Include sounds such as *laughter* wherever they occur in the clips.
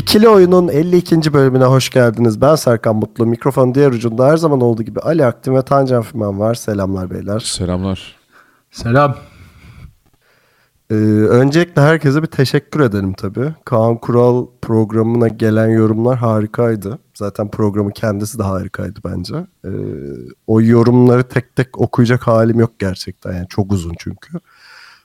İkili Oyun'un 52. bölümüne hoş geldiniz. Ben Serkan Mutlu. Mikrofonun diğer ucunda her zaman olduğu gibi Ali Aktin ve Tancan Fümen var. Selamlar beyler. Selamlar. Selam. Ee, öncelikle herkese bir teşekkür edelim tabii. Kaan Kural programına gelen yorumlar harikaydı. Zaten programın kendisi de harikaydı bence. Ee, o yorumları tek tek okuyacak halim yok gerçekten. Yani çok uzun çünkü.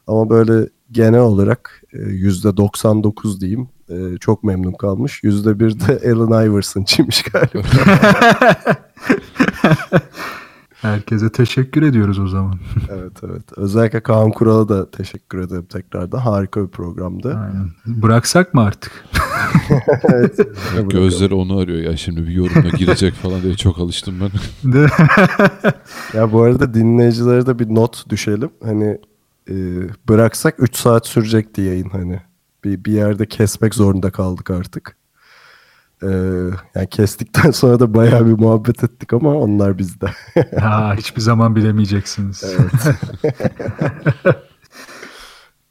Ama böyle genel olarak e, %99 diyeyim. E, çok memnun kalmış. %1 de *laughs* Allen Iverson'cıymış galiba. *laughs* Herkese teşekkür ediyoruz o zaman. *laughs* evet evet. Özellikle Kaan Kural'a da teşekkür ederim tekrardan. Harika bir programdı. Aynen. Bıraksak mı artık? evet. Gözleri onu arıyor ya şimdi bir yorumla girecek falan diye çok alıştım ben. Ya bu arada dinleyicilere de bir not düşelim. Hani e, bıraksak 3 saat sürecekti yayın hani. Bir, bir yerde kesmek zorunda kaldık artık. E, yani kestikten *laughs* sonra da bayağı bir muhabbet ettik ama onlar bizde. *laughs* ha, hiçbir zaman bilemeyeceksiniz. *laughs*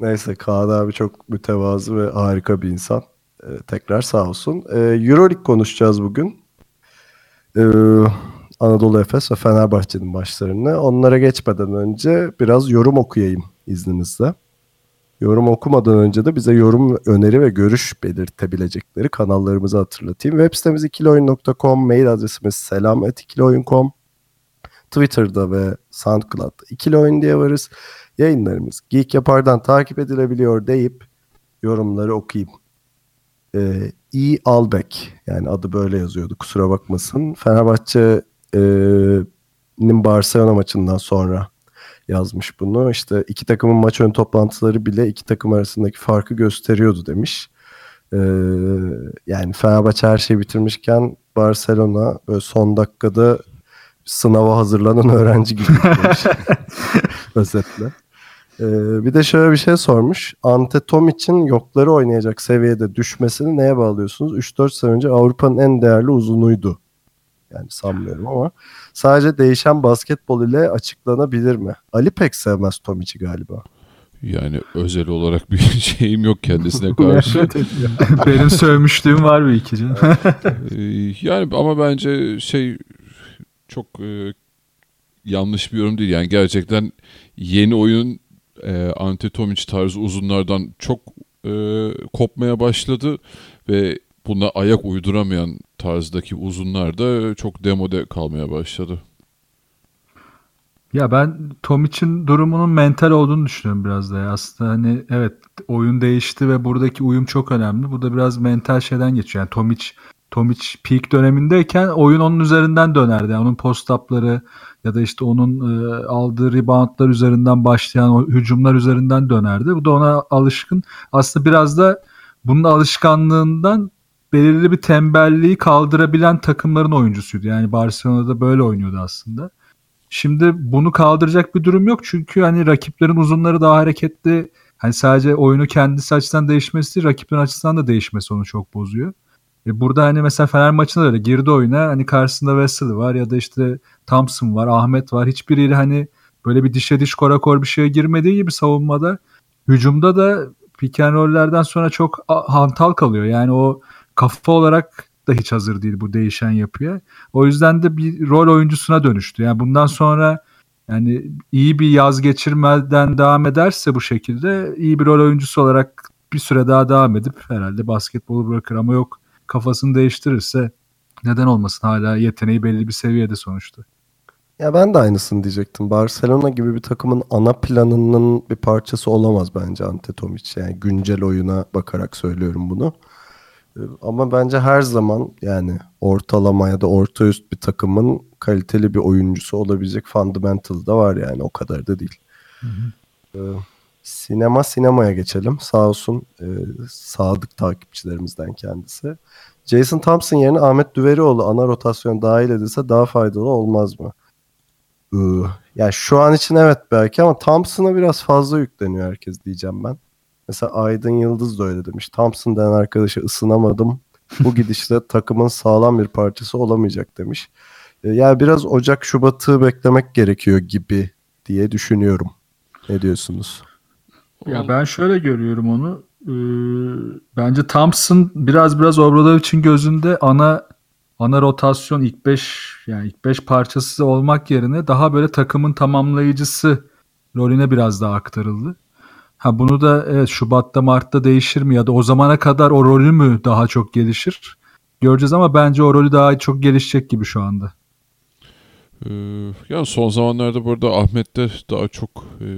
Neyse Kaan abi çok mütevazı ve harika bir insan. E, tekrar sağ olsun. E, Euroleague konuşacağız bugün. E, Anadolu Efes ve Fenerbahçe'nin maçlarını. Onlara geçmeden önce biraz yorum okuyayım izninizle. Yorum okumadan önce de bize yorum, öneri ve görüş belirtebilecekleri kanallarımızı hatırlatayım. Web sitemiz ikiloyun.com, mail adresimiz selam.ikiloyun.com, Twitter'da ve SoundCloud'da ikili diye varız. Yayınlarımız Geek Yapar'dan takip edilebiliyor deyip yorumları okuyayım. Ee, E. Albek yani adı böyle yazıyordu kusura bakmasın. Fenerbahçe'nin Barcelona maçından sonra yazmış bunu. İşte iki takımın maç ön toplantıları bile iki takım arasındaki farkı gösteriyordu demiş. Ee, yani Fenerbahçe her şeyi bitirmişken Barcelona böyle son dakikada sınava hazırlanan *laughs* öğrenci gibi demiş. *laughs* Özetle. Ee, bir de şöyle bir şey sormuş. Ante Tomic'in yokları oynayacak seviyede düşmesini neye bağlıyorsunuz? 3-4 sene önce Avrupa'nın en değerli uzunuydu. Yani sanmıyorum ama sadece değişen basketbol ile açıklanabilir mi? Ali pek sevmez Tomic'i galiba. Yani özel olarak bir *laughs* şeyim yok kendisine *laughs* karşı. *laughs* Benim sövmüşlüğüm var bir iki canım. Ee, yani ama bence şey çok e, yanlış bir yorum değil. Yani gerçekten yeni oyun e, Ante Tomic tarzı uzunlardan çok e, kopmaya başladı ve buna ayak uyduramayan tarzdaki uzunlar da çok demode kalmaya başladı. Ya ben Tomic'in durumunun mental olduğunu düşünüyorum biraz da. ya. Aslında hani evet oyun değişti ve buradaki uyum çok önemli. Bu da biraz mental şeyden geçiyor. Yani Tomic Tomic peak dönemindeyken oyun onun üzerinden dönerdi. Yani onun post-up'ları ya da işte onun e, aldığı reboundlar üzerinden başlayan o hücumlar üzerinden dönerdi. Bu da ona alışkın. Aslında biraz da bunun alışkanlığından belirli bir tembelliği kaldırabilen takımların oyuncusuydu. Yani Barcelona'da böyle oynuyordu aslında. Şimdi bunu kaldıracak bir durum yok çünkü hani rakiplerin uzunları daha hareketli. Hani sadece oyunu kendisi açısından değişmesi değil, rakiplerin açısından da değişmesi onu çok bozuyor. E burada hani mesela Fener maçında da öyle girdi oyuna hani karşısında Wesley var ya da işte Thompson var, Ahmet var. Hiçbiriyle hani böyle bir dişe diş korakor bir şeye girmediği gibi savunmada hücumda da pick and roll'lerden sonra çok hantal kalıyor. Yani o kafa olarak da hiç hazır değil bu değişen yapıya. O yüzden de bir rol oyuncusuna dönüştü. Yani bundan sonra yani iyi bir yaz geçirmeden devam ederse bu şekilde iyi bir rol oyuncusu olarak bir süre daha devam edip herhalde basketbolu bırakır ama yok kafasını değiştirirse neden olmasın hala yeteneği belli bir seviyede sonuçta. Ya ben de aynısını diyecektim. Barcelona gibi bir takımın ana planının bir parçası olamaz bence Ante. Yani güncel oyuna bakarak söylüyorum bunu. Ama bence her zaman yani ortalama ya da orta üst bir takımın kaliteli bir oyuncusu olabilecek fundamental da var yani o kadar da değil. Ee, Sinema sinemaya geçelim. Sağ olsun e, sadık takipçilerimizden kendisi. Jason Thompson yerine Ahmet Düverioğlu ana rotasyon dahil edilse daha faydalı olmaz mı? Ee, yani şu an için evet belki ama Thompson'a biraz fazla yükleniyor herkes diyeceğim ben. Mesela Aydın Yıldız da öyle demiş. Thompson denen arkadaşı ısınamadım. Bu *laughs* gidişle takımın sağlam bir parçası olamayacak demiş. Ee, yani biraz Ocak Şubat'ı beklemek gerekiyor gibi diye düşünüyorum. Ne diyorsunuz? Ya ben şöyle görüyorum onu. Ee, bence Thompson biraz biraz Obradovic'in gözünde ana ana rotasyon ilk 5 yani ilk 5 parçası olmak yerine daha böyle takımın tamamlayıcısı rolüne biraz daha aktarıldı. Ha bunu da evet Şubat'ta Mart'ta değişir mi ya da o zamana kadar o rolü mü daha çok gelişir? Göreceğiz ama bence o rolü daha çok gelişecek gibi şu anda. Ee, yani son zamanlarda burada Ahmet'te daha çok e,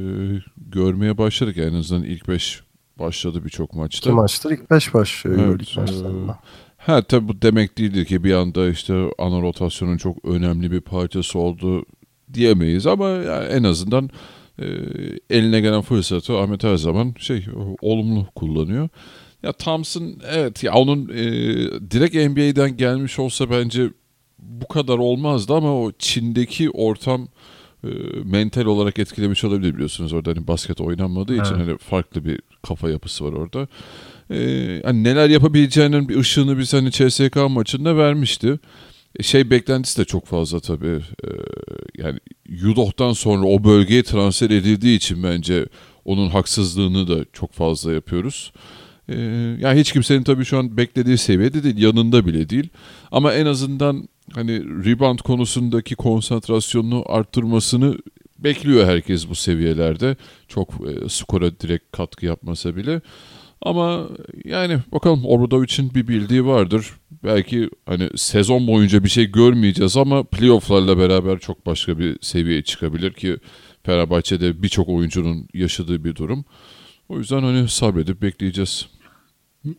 görmeye başladık. En azından ilk 5 başladı birçok maçta. İki maçtır ilk 5 başlıyor Evet, Euroleague maçlarında. Ha tabi bu demek değildir ki bir anda işte ana rotasyonun çok önemli bir parçası oldu diyemeyiz ama yani en azından e, eline gelen fırsatı Ahmet her zaman şey olumlu kullanıyor. Ya Thompson evet ya onun e, direkt NBA'den gelmiş olsa bence bu kadar olmazdı ama o Çin'deki ortam e, mental olarak etkilemiş olabilir biliyorsunuz orada hani basket oynanmadığı için Evet. hani farklı bir kafa yapısı var orada. E, hani neler yapabileceğinin bir ışığını biz hani CSK maçında vermişti. Şey beklentisi de çok fazla tabii. E, yani Yudoh'tan sonra o bölgeye transfer edildiği için bence onun haksızlığını da çok fazla yapıyoruz. E, yani hiç kimsenin tabii şu an beklediği seviyede değil, yanında bile değil. Ama en azından hani rebound konusundaki konsantrasyonunu arttırmasını bekliyor herkes bu seviyelerde. Çok e, skora direkt katkı yapmasa bile. Ama yani bakalım Obradovic'in bir bildiği vardır. Belki hani sezon boyunca bir şey görmeyeceğiz ama playofflarla beraber çok başka bir seviyeye çıkabilir ki Fenerbahçe'de birçok oyuncunun yaşadığı bir durum. O yüzden hani sabredip bekleyeceğiz.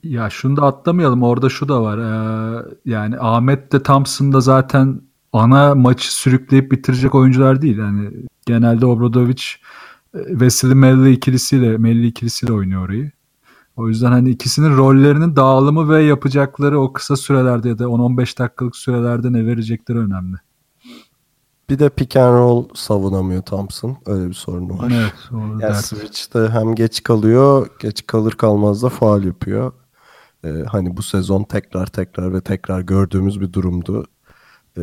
Ya şunu da atlamayalım. Orada şu da var. Ee, yani Ahmet de Thompson da zaten ana maçı sürükleyip bitirecek oyuncular değil. Yani genelde Obradovic e, Veseli Melli ikilisiyle Melli ikilisiyle oynuyor orayı. O yüzden hani ikisinin rollerinin dağılımı ve yapacakları o kısa sürelerde ya da 10-15 dakikalık sürelerde ne verecekleri önemli. Bir de pick and roll savunamıyor Thompson. Öyle bir sorunu var. Evet. Yani dert. switch'te hem geç kalıyor, geç kalır kalmaz da faal yapıyor. Ee, hani bu sezon tekrar tekrar ve tekrar gördüğümüz bir durumdu. Ee,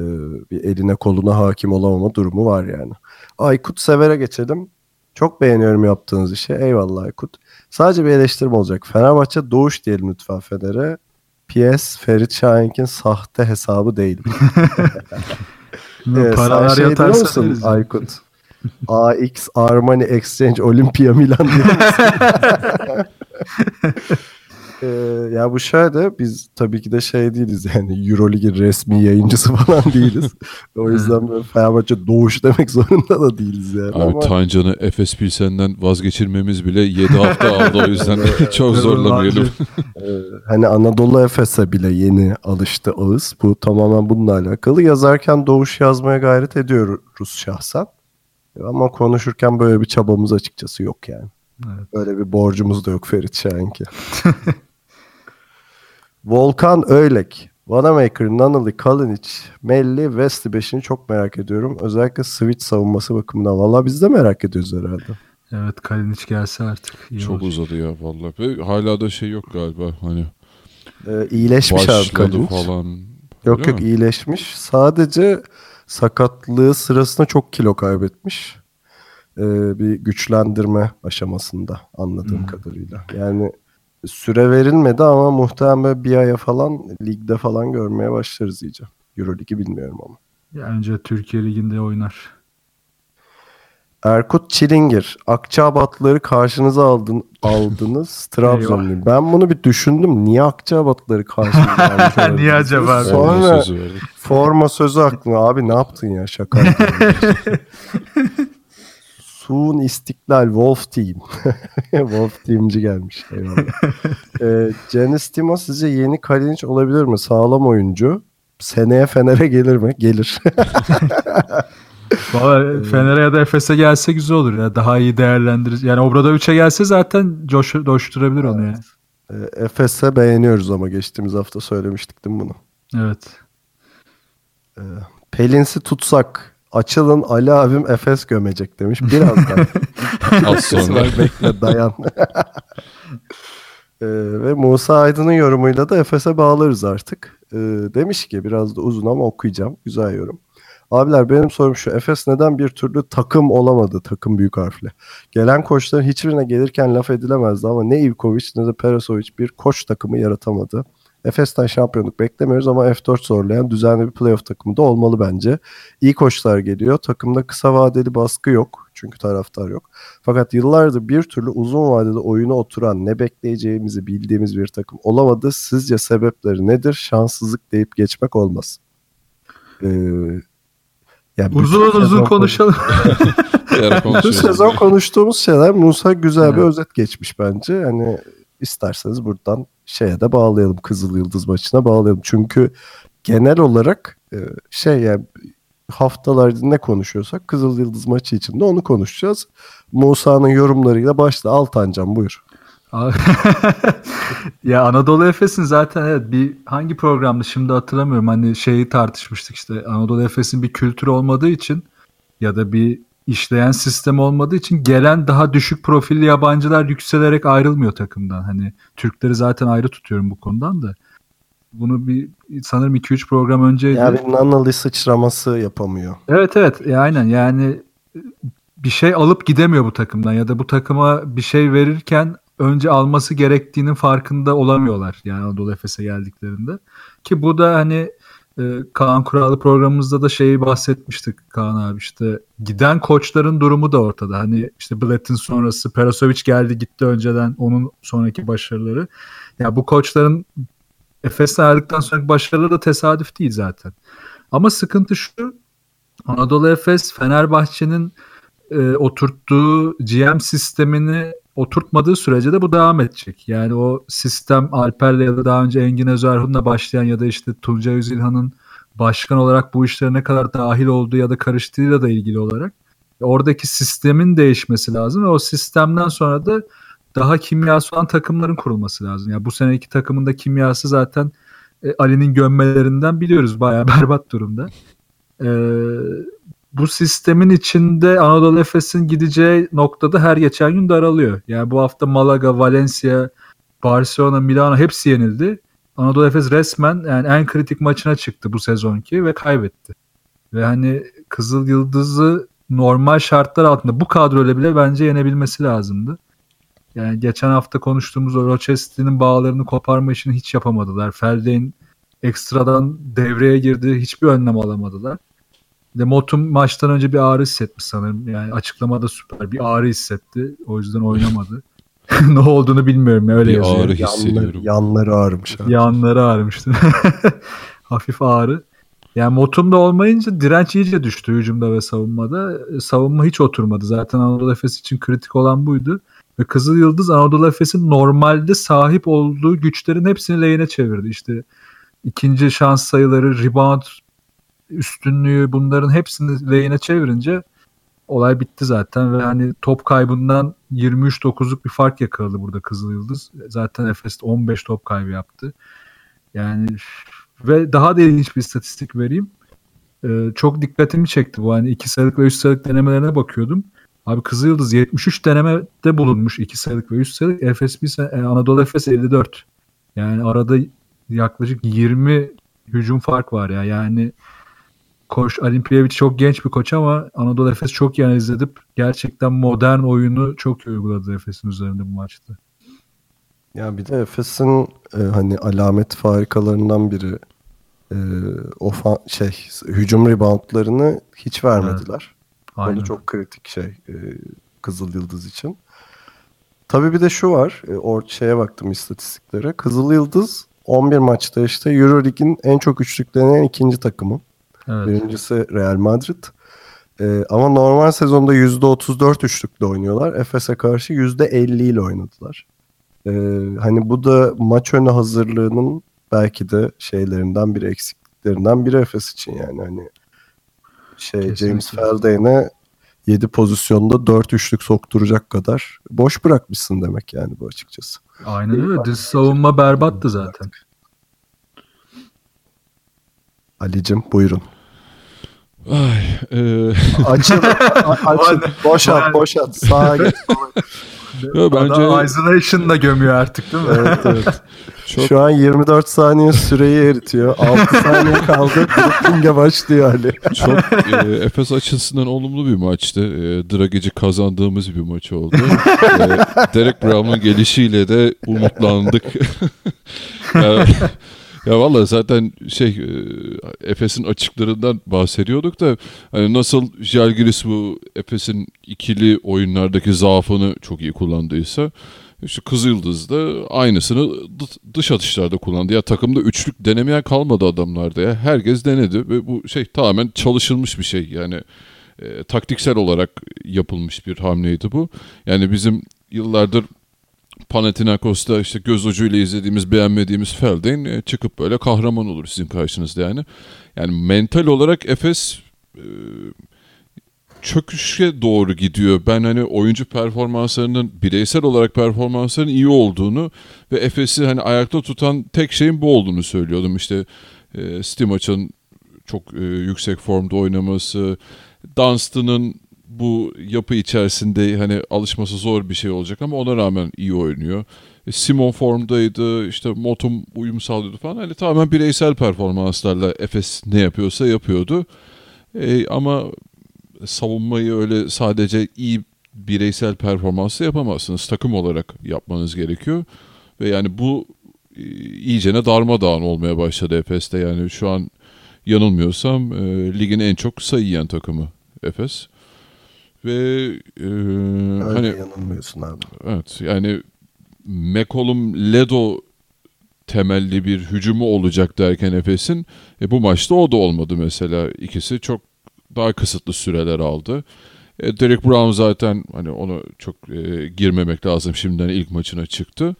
bir eline koluna hakim olamama durumu var yani. Aykut Sever'e geçelim. Çok beğeniyorum yaptığınız işi. Eyvallah Aykut. Sadece bir eleştirim olacak. Fenerbahçe Doğuş diyelim lütfen Fener'e. PS Ferit Şahink'in sahte hesabı değil. *laughs* Ee, Paralar şey yatarsa musun deriz. Aykut? AX Armani Exchange Olympia Milan diyor *laughs* Ee, ya bu şöyle biz tabii ki de şey değiliz *laughs* yani Euroleague'in resmi yayıncısı falan değiliz. *laughs* o yüzden böyle Fenerbahçe doğuş demek zorunda da değiliz yani. Abi Ama Tancan'ı Efes Pilsen'den vazgeçirmemiz bile 7 hafta aldı o yüzden *laughs* çok zorlamayalım. e, hani Anadolu Efes'e bile yeni alıştı ağız. Bu tamamen bununla alakalı. Yazarken doğuş yazmaya gayret ediyoruz şahsen. Ama konuşurken böyle bir çabamız açıkçası yok yani. Evet. Öyle bir borcumuz da yok Ferit Şahink'e. Volkan Öylek. Vanamaker, Nunnally, Kalinic, Melli, Wesley 5'ini çok merak ediyorum. Özellikle switch savunması bakımından. Valla biz de merak ediyoruz herhalde. Evet Kalinic gelse artık. iyi Çok olacak. uzadı ya vallahi. Ve hala da şey yok galiba hani Ee, iyileşmiş abi başladı Kalinic. falan. Yok Öyle yok mi? iyileşmiş. Sadece sakatlığı sırasında çok kilo kaybetmiş. Ee, bir güçlendirme aşamasında anladığım Hmm. kadarıyla. Yani süre verilmedi ama muhtemelen bir aya falan ligde falan görmeye başlarız iyice. Euroligi bilmiyorum ama. Ya önce Türkiye Ligi'nde oynar. Erkut Çilingir. Akçabatları karşınıza aldın, aldınız. *laughs* Trabzonluyum. Ben bunu bir düşündüm. Niye Akçabatları karşınıza *laughs* olabiliriz? Niye acaba? Forma Sonra sözü verdik. Forma sözü aklıma. Abi ne yaptın ya şaka. *laughs* Suun İstiklal Wolf Team. *laughs* Wolf Team'ci gelmiş. Eyvallah. *laughs* ee, Janis Timo sizce yeni Kalinic olabilir mi? Sağlam oyuncu. Seneye Fener'e gelir mi? Gelir. Valla *laughs* Fener'e ya da Efes'e gelse güzel olur ya. Daha iyi değerlendirir. Yani Obradovic'e gelse zaten coş, coşturabilir onu ya. E, Efes'e beğeniyoruz ama geçtiğimiz hafta söylemiştik değil mi bunu? Evet. Pelinsi tutsak açılın Ali abim Efes gömecek demiş. Birazdan. *laughs* Az sonra. Bekle dayan. *laughs* Ee, ve Musa Aydın'ın yorumuyla da Efes'e bağlarız artık. Ee, demiş ki biraz da uzun ama okuyacağım. Güzel yorum. Abiler benim sorum şu. Efes neden bir türlü takım olamadı? Takım büyük harfle. Gelen koçların hiçbirine gelirken laf edilemezdi ama ne Ivkovic ne de Perasovic bir koç takımı yaratamadı. Efes'ten şampiyonluk beklemiyoruz ama F4 zorlayan düzenli bir playoff takımı da olmalı bence. İyi koçlar geliyor. Takımda kısa vadeli baskı yok. Çünkü taraftar yok. Fakat yıllardır bir türlü uzun vadede oyuna oturan ne bekleyeceğimizi bildiğimiz bir takım olamadı. Sizce sebepleri nedir? Şanssızlık deyip geçmek olmaz. Ee, yani Uzun uzun sezon- konuşalım. *laughs* *laughs* Konuşuruz. sezon konuştuğumuz şeyler Musa güzel bir özet geçmiş bence. Hani isterseniz buradan şeye de bağlayalım. Kızıl Yıldız maçına bağlayalım. Çünkü genel olarak e, şey yani haftalarda ne konuşuyorsak Kızıl Yıldız maçı için de onu konuşacağız. Musa'nın yorumlarıyla başla. Altancan buyur. *laughs* ya Anadolu Efes'in zaten evet bir hangi programda şimdi hatırlamıyorum hani şeyi tartışmıştık işte Anadolu Efes'in bir kültürü olmadığı için ya da bir işleyen sistem olmadığı için gelen daha düşük profilli yabancılar yükselerek ayrılmıyor takımdan. Hani Türkleri zaten ayrı tutuyorum bu konudan da. Bunu bir sanırım 2-3 program önceydi. Yani Nanalı sıçraması yapamıyor. Evet evet ya aynen yani bir şey alıp gidemiyor bu takımdan ya da bu takıma bir şey verirken önce alması gerektiğinin farkında olamıyorlar yani Anadolu Efes'e geldiklerinde. Ki bu da hani e, Kaan Kurallı programımızda da şeyi bahsetmiştik Kaan abi işte giden koçların durumu da ortada. Hani işte Blatt'in sonrası Perasovic geldi gitti önceden onun sonraki başarıları. Ya bu koçların Efes'ten ayrıldıktan sonraki başarıları da tesadüf değil zaten. Ama sıkıntı şu Anadolu Efes Fenerbahçe'nin e, oturttuğu GM sistemini oturtmadığı sürece de bu devam edecek. Yani o sistem Alper'le ya da daha önce Engin Özerhun'la başlayan ya da işte Tuncay Özilhan'ın başkan olarak bu işlere ne kadar dahil olduğu ya da karıştığıyla da ilgili olarak oradaki sistemin değişmesi lazım ve o sistemden sonra da daha kimyası olan takımların kurulması lazım. Yani bu seneki takımın da kimyası zaten e, Ali'nin gömmelerinden biliyoruz bayağı *laughs* berbat durumda. E, bu sistemin içinde Anadolu Efes'in gideceği noktada her geçen gün daralıyor. Yani bu hafta Malaga, Valencia, Barcelona, Milano hepsi yenildi. Anadolu Efes resmen yani en kritik maçına çıktı bu sezonki ve kaybetti. Ve hani Kızıl Yıldız'ı normal şartlar altında bu kadroyla bile bence yenebilmesi lazımdı. Yani geçen hafta konuştuğumuz o Rochester'in bağlarını koparma işini hiç yapamadılar. Feldein ekstradan devreye girdi. Hiçbir önlem alamadılar. De Motum maçtan önce bir ağrı hissetmiş sanırım. Yani açıklamada süper bir ağrı hissetti. O yüzden oynamadı. *laughs* ne olduğunu bilmiyorum. Öyle Bir yazıyor. ağrı Yanları, hissediyorum. yanları ağrımış. abi. Yanları ağrımıştı. *laughs* Hafif ağrı. Yani Motum'da olmayınca direnç iyice düştü hücumda ve savunmada. Savunma hiç oturmadı. Zaten Anadolu Efes için kritik olan buydu. Ve Kızıl Yıldız Anadolu Efes'in normalde sahip olduğu güçlerin hepsini lehine çevirdi. İşte ikinci şans sayıları, rebound üstünlüğü bunların hepsini lehine çevirince olay bitti zaten ve hani top kaybından 23-9'luk bir fark yakaladı burada Kızıl Yıldız. Zaten Efes 15 top kaybı yaptı. Yani ve daha da ilginç bir istatistik vereyim. Ee, çok dikkatimi çekti bu. Hani 2 sayılık ve 3 sayılık denemelerine bakıyordum. Abi Kızıl Yıldız 73 denemede bulunmuş 2 sayılık ve 3 sayılık. Efes bir e, Anadolu Efes 54. Yani arada yaklaşık 20 hücum fark var ya. Yani Koç Alimpiyevic çok genç bir koç ama Anadolu Efes çok iyi analiz edip gerçekten modern oyunu çok iyi uyguladı Efes'in üzerinde bu maçta. Ya bir de Efes'in e, hani alamet farikalarından biri e, ofa şey hücum reboundlarını hiç vermediler. Aynen. O da çok kritik şey e, Kızıl Yıldız için. Tabii bir de şu var. E, or şeye baktım istatistiklere. Kızıl Yıldız 11 maçta işte Euroleague'in en çok üçlük deneyen ikinci takımı. Evet. Birincisi Real Madrid. E, ama normal sezonda %34 üçlükle oynuyorlar. Efes'e karşı %50 ile oynadılar. E, hani bu da maç önü hazırlığının belki de şeylerinden biri eksikliklerinden biri Efes için yani hani şey Kesinlikle. James Feldane'e 7 pozisyonda 4 üçlük sokturacak kadar boş bırakmışsın demek yani bu açıkçası. Aynen öyle. Dış savunma berbattı zaten. Ali'cim buyurun. Ay, e, *laughs* Açın, a- açın. boşalt, boşalt. Sağa geç. *laughs* yo, bence Adam isolation da gömüyor artık değil mi? Evet, *laughs* evet. çok Şu an 24 saniye süreyi eritiyor. 6 saniye kaldı. Brookly'e başlıyor Ali. çok e, Efes açısından olumlu bir maçtı. E, Dragic'i kazandığımız bir maç oldu. e, Derek Brown'un gelişiyle de umutlandık. ya, ya valla zaten şey e, Efes'in açıklarından bahsediyorduk da hani nasıl Jalgiris bu Efes'in ikili oyunlardaki zaafını çok iyi kullandıysa işte Kızıldız da aynısını dı- dış atışlarda kullandı. Ya takımda üçlük denemeyen kalmadı adamlarda ya. Herkes denedi ve bu şey tamamen çalışılmış bir şey. Yani e, taktiksel olarak yapılmış bir hamleydi bu. Yani bizim yıllardır Panathinaikos'ta işte göz ucuyla izlediğimiz, beğenmediğimiz Felden e, çıkıp böyle kahraman olur sizin karşınızda yani. Yani mental olarak Efes e, çöküşe doğru gidiyor. Ben hani oyuncu performanslarının bireysel olarak performanslarının iyi olduğunu ve Efes'i hani ayakta tutan tek şeyin bu olduğunu söylüyordum. İşte e, Stimac'ın çok e, yüksek formda oynaması, Dunstan'ın bu yapı içerisinde hani alışması zor bir şey olacak ama ona rağmen iyi oynuyor. E, Simon formdaydı, işte Motum uyum sağlıyordu falan. Hani tamamen bireysel performanslarla Efes ne yapıyorsa yapıyordu. E, ama savunmayı öyle sadece iyi bireysel performansla yapamazsınız. Takım olarak yapmanız gerekiyor. Ve yani bu e, iyicene darmadağın olmaya başladı Efes'te. Yani şu an yanılmıyorsam e, ligin en çok sayı yiyen takımı Efes. Ve e, Öyle hani yanılmıyorsun abi. Evet yani McCollum Ledo temelli bir hücumu olacak derken Efes'in e, bu maçta o da olmadı mesela. İkisi çok daha kısıtlı süreler aldı. E, Derek Brown zaten hani onu çok e, girmemek lazım şimdiden ilk maçına çıktı.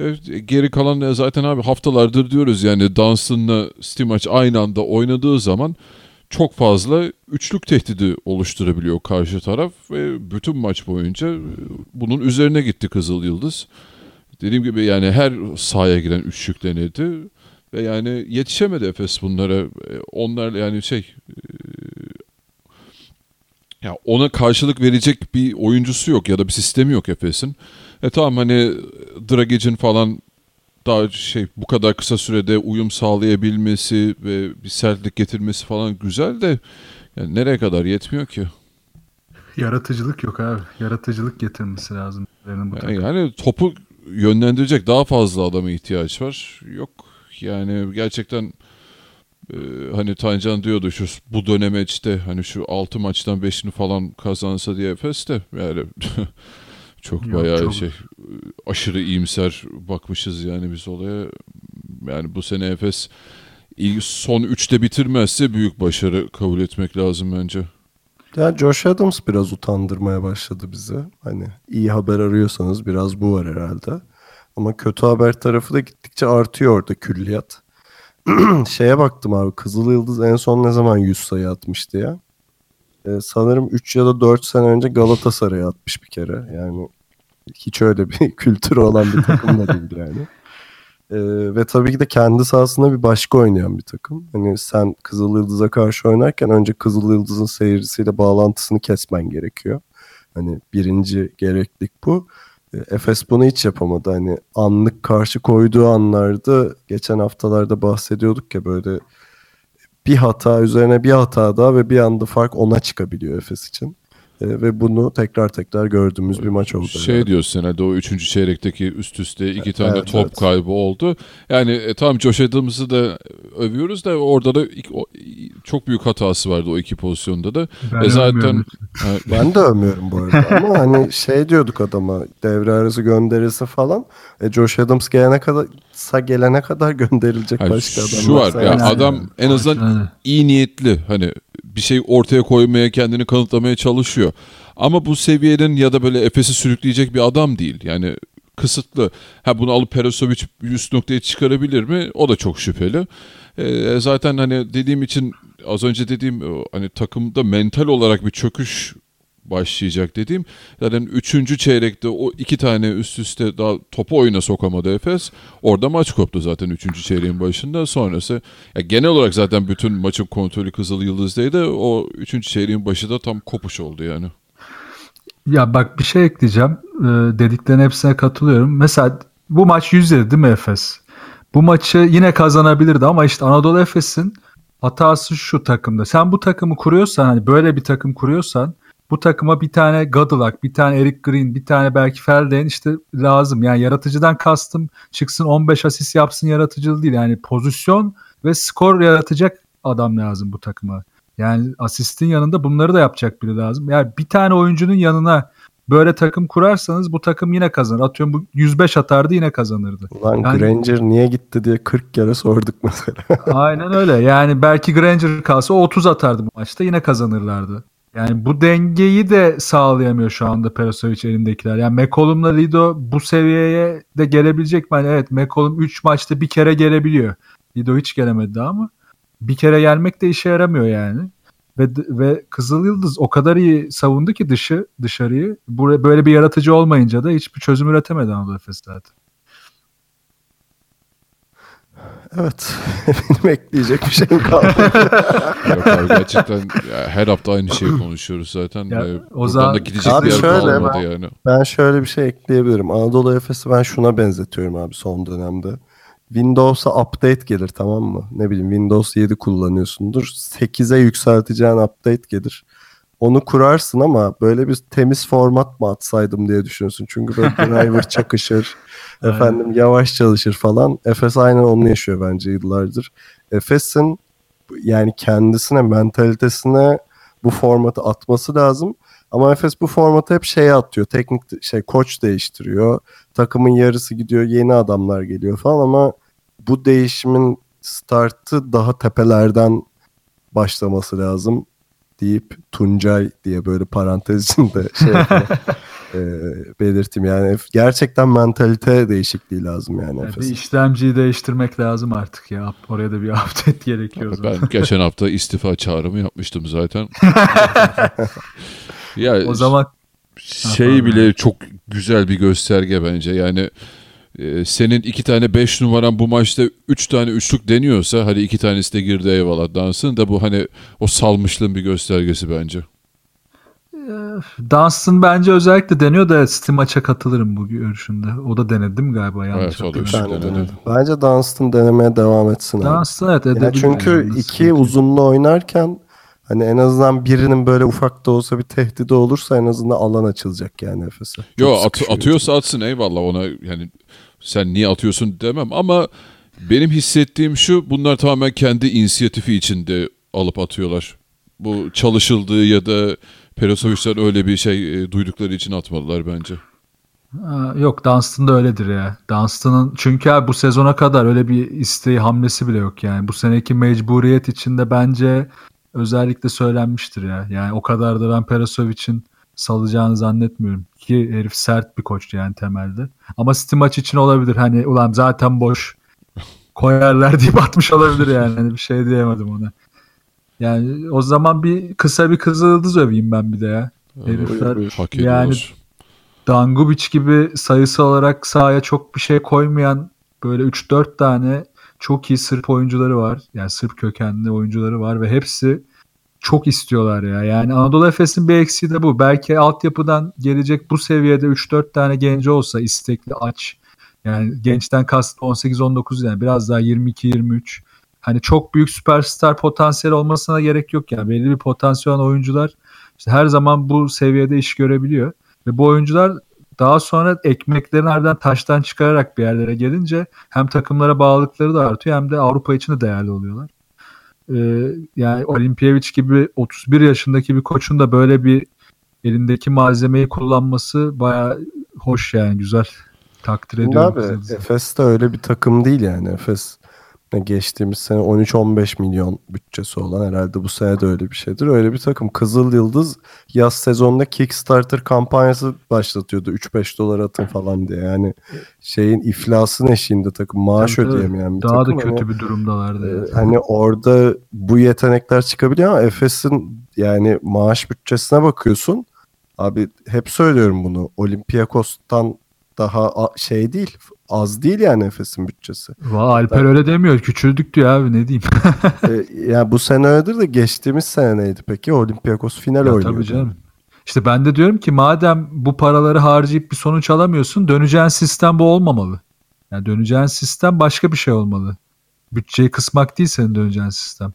E, geri kalan da zaten abi haftalardır diyoruz yani Dunstan'la Stimac aynı anda oynadığı zaman çok fazla üçlük tehdidi oluşturabiliyor karşı taraf ve bütün maç boyunca e, bunun üzerine gitti Kızıl Yıldız. Dediğim gibi yani her sahaya giren üçlük denedi ve yani yetişemedi Efes bunlara. E, Onlar yani şey e, ya ona karşılık verecek bir oyuncusu yok ya da bir sistemi yok Efes'in. E tamam hani Dragic'in falan daha şey bu kadar kısa sürede uyum sağlayabilmesi ve bir sertlik getirmesi falan güzel de yani nereye kadar yetmiyor ki? Yaratıcılık yok abi. Yaratıcılık getirmesi lazım. Bu Yani, yani topu yönlendirecek daha fazla adama ihtiyaç var. Yok yani gerçekten e, hani Tancan diyordu şu bu dönemeçte hani şu 6 maçtan 5'ini falan kazansa diye Efes de yani *laughs* çok Yok, bayağı çok- şey aşırı iyimser bakmışız yani biz olaya. Yani bu sene Efes son 3'te bitirmezse büyük başarı kabul etmek lazım bence. Ya Josh Adams biraz utandırmaya başladı bizi. Hani iyi haber arıyorsanız biraz bu var herhalde. Ama kötü haber tarafı da gittikçe artıyor orada külliyat. *clears throat* Şeye baktım abi Kızıl Yıldız en son ne zaman 100 sayı atmıştı ya? Ee, sanırım 3 ya da 4 sene önce Galatasaray'a atmış bir kere. Yani hiç öyle bir *laughs* kültürü olan bir takım da değil yani. Ee, ve tabii ki de kendi sahasında bir başka oynayan bir takım. Hani sen Kızıl Yıldız'a karşı oynarken önce Kızıl Yıldız'ın seyircisiyle bağlantısını kesmen gerekiyor. Hani birinci gereklilik bu. Ee, Efes bunu hiç yapamadı. Hani anlık karşı koyduğu anlarda geçen haftalarda bahsediyorduk ya böyle bir hata üzerine bir hata daha ve bir anda fark ona çıkabiliyor Efes için. Ee, ve bunu tekrar tekrar gördüğümüz bir maç oldu. Şey herhalde. diyorsun herhalde o üçüncü çeyrekteki üst üste iki tane Evet, top evet. kaybı oldu. Yani e, tamam Josh Adams'ı da övüyoruz da orada da ilk- o- çok büyük hatası vardı o iki pozisyonda da. Ben e zaten. Ha, *laughs* Ben de övmüyorum bu arada ama hani şey diyorduk adama devre arası gönderirse falan e, Josh Adams gelene kadar sa gelene kadar *laughs* gönderilecek Hayır, başka adam şu var ya yani. adam en azından iyi niyetli hani bir şey ortaya koymaya kendini kanıtlamaya çalışıyor. Ama bu seviyenin ya da böyle Efes'i sürükleyecek bir adam değil. Yani kısıtlı. Ha bunu alıp Perasovic üst noktaya çıkarabilir mi? O da çok şüpheli. Ee, zaten hani dediğim için az önce dediğim hani takımda mental olarak bir çöküş başlayacak dediğim zaten 3. çeyrekte o iki tane üst üste daha topu oyuna sokamadı Efes. Orada maç koptu zaten 3. çeyreğin başında. Sonrası ya genel olarak zaten bütün maçın kontrolü Kızıl Yıldız'daydı. O 3. çeyreğin başı da tam kopuş oldu yani. Ya bak bir şey ekleyeceğim. Ee, dediklerin hepsine katılıyorum. Mesela bu maç 107 değil mi Efes? Bu maçı yine kazanabilirdi ama işte Anadolu Efes'in hatası şu takımda. Sen bu takımı kuruyorsan hani böyle bir takım kuruyorsan bu takıma bir tane Gadılak, bir tane Eric Green, bir tane belki Felden işte lazım. Yani yaratıcıdan kastım çıksın 15 asist yapsın yaratıcı değil. Yani pozisyon ve skor yaratacak adam lazım bu takıma. Yani asistin yanında bunları da yapacak biri lazım. Yani bir tane oyuncunun yanına böyle takım kurarsanız bu takım yine kazanır. Atıyorum bu 105 atardı yine kazanırdı. Ulan Yani- Granger niye gitti diye 40 kere sorduk mesela. Aynen öyle. Yani belki Granger kalsa o 30 atardı bu maçta yine kazanırlardı. Yani bu dengeyi de sağlayamıyor şu anda Perasovic elindekiler. Yani McCollum'la Lido bu seviyeye de gelebilecek mi? Yani evet McCollum 3 maçta bir kere gelebiliyor. Lido hiç gelemedi daha ama bir kere gelmek de işe yaramıyor yani. Ve ve Kızıl Yıldız o kadar iyi savundu ki dışı dışarıyı. Böyle bir yaratıcı olmayınca da hiçbir çözüm üretemedi Anadolu Efes zaten. Evet. *laughs* Benim ekleyecek bir şeyim kalmadı. *laughs* Yok abi gerçekten ya her hafta aynı şeyi konuşuyoruz zaten. Ya, Ve o zaman- da gidecek Abi bir yer şöyle, kalmadı ben- yani. Ben şöyle bir şey ekleyebilirim. Anadolu Efes'i ben şuna benzetiyorum abi son dönemde. Windows'a update gelir tamam mı? Ne bileyim Windows 7 kullanıyorsundur. 8'e yükselteceğin update gelir. Onu kurarsın ama böyle bir temiz format mı atsaydım diye düşünüyorsun. Çünkü böyle *laughs* driver çakışır. Aynen. efendim yavaş çalışır falan. Efes aynen onu yaşıyor bence yıllardır. Efes'in yani kendisine, mentalitesine bu formatı atması lazım. Ama Efes bu formatı hep şeye atıyor. Teknik şey koç değiştiriyor. Takımın yarısı gidiyor, yeni adamlar geliyor falan ama bu değişimin startı daha tepelerden başlaması lazım deyip Tuncay diye böyle parantez içinde şey *laughs* e, belirteyim. Yani gerçekten mentalite değişikliği lazım yani Yani bir Efes'in. işlemciyi değiştirmek lazım artık ya. Oraya da bir *laughs* update gerekiyor o zaman. Ben geçen *laughs* hafta istifa çağrımı yapmıştım zaten. *laughs* ya O zaman şey bile çok güzel bir gösterge bence. Yani e, senin iki tane beş numaran bu maçta üç tane üçlük deniyorsa hadi iki tanesi de girdi eyvallah dansın da bu hani o salmışlığın bir göstergesi bence. Dunstan bence özellikle deniyor da Steam maça katılırım bu görüşünde. O da denedim galiba yanlış Evet, işte. hatırlamıyorum. Bence Dunstan denemeye devam etsin. abi. Dunstan evet Ya edebilir. çünkü yani. iki uzunlu oynarken hani en azından birinin böyle ufak da olsa bir tehdidi olursa en azından alan açılacak yani Efes'e. Yo at- atıyorsa atsın eyvallah ona yani sen niye atıyorsun demem ama benim hissettiğim şu bunlar tamamen kendi inisiyatifi içinde alıp atıyorlar. Bu çalışıldığı ya da Perasovic'den öyle bir şey e, duydukları için atmadılar bence. Ha, Yok Dunstan da öyledir ya. Dunstan'ın çünkü abi bu sezona kadar öyle bir isteği hamlesi bile yok yani. Bu seneki mecburiyet içinde bence özellikle söylenmiştir ya. Yani o kadar da ben Perasovic'in salacağını zannetmiyorum. Ki herif sert bir koç yani temelde. Ama City maç için olabilir. Hani ulan zaten boş koyarlar *laughs* deyip atmış olabilir yani. Hani bir şey diyemedim ona. Yani o zaman bir kısa bir kızıldız öveyim ben bir de ya. Herifler Hak yani. Dangubic gibi sayısı olarak sahaya çok bir şey koymayan böyle 3-4 tane çok iyi Sırp oyuncuları var. Yani Sırp kökenli oyuncuları var ve hepsi çok istiyorlar ya. Yani Anadolu Efes'in bir eksiği de bu. Belki altyapıdan gelecek bu seviyede 3-4 tane genci olsa istekli aç. Yani gençten kast 18-19 yani biraz daha 22-23. Hani çok büyük süperstar potansiyel olmasına gerek yok yani. Belli bir potansiyel oyuncular işte her zaman bu seviyede iş görebiliyor. Ve bu oyuncular daha sonra ekmeklerini harbiden taştan çıkararak bir yerlere gelince hem takımlara bağlılıkları da artıyor hem de Avrupa için de değerli oluyorlar. Ee, yani Olimpiyevic gibi 31 yaşındaki bir koçun da böyle bir elindeki malzemeyi kullanması baya hoş yani güzel. Takdir ediyorum. abi. Efes de öyle bir takım değil yani. Efes geçtiğimiz sene 13-15 milyon bütçesi olan herhalde bu sene de öyle bir şeydir. Öyle bir takım. Kızıl Yıldız yaz sezonunda Kickstarter kampanyası başlatıyordu. 3-5 dolar atın falan diye. Yani şeyin iflasın eşiğinde takım. Maaş tabii. ödeyemeyen bir Daha takım. da kötü Hani, bir durumdalardı. e, yani. hani orada bu yetenekler çıkabiliyor ama Efes'in yani maaş bütçesine bakıyorsun. Abi hep söylüyorum bunu. Olympiakos'tan daha şey değil. Az değil yani Efes'in bütçesi. Valla Alper öyle demiyor. Küçüldük diyor abi ne diyeyim. *laughs* e, yani bu sene öyledir de geçtiğimiz sene neydi peki? Olympiakos final Ya oynuyordu. tabii canım. İşte ben de diyorum ki madem bu paraları harcayıp bir sonuç alamıyorsun döneceğin sistem bu olmamalı. Yani döneceğin sistem başka bir şey olmalı. Bütçeyi kısmak değil senin döneceğin sistem.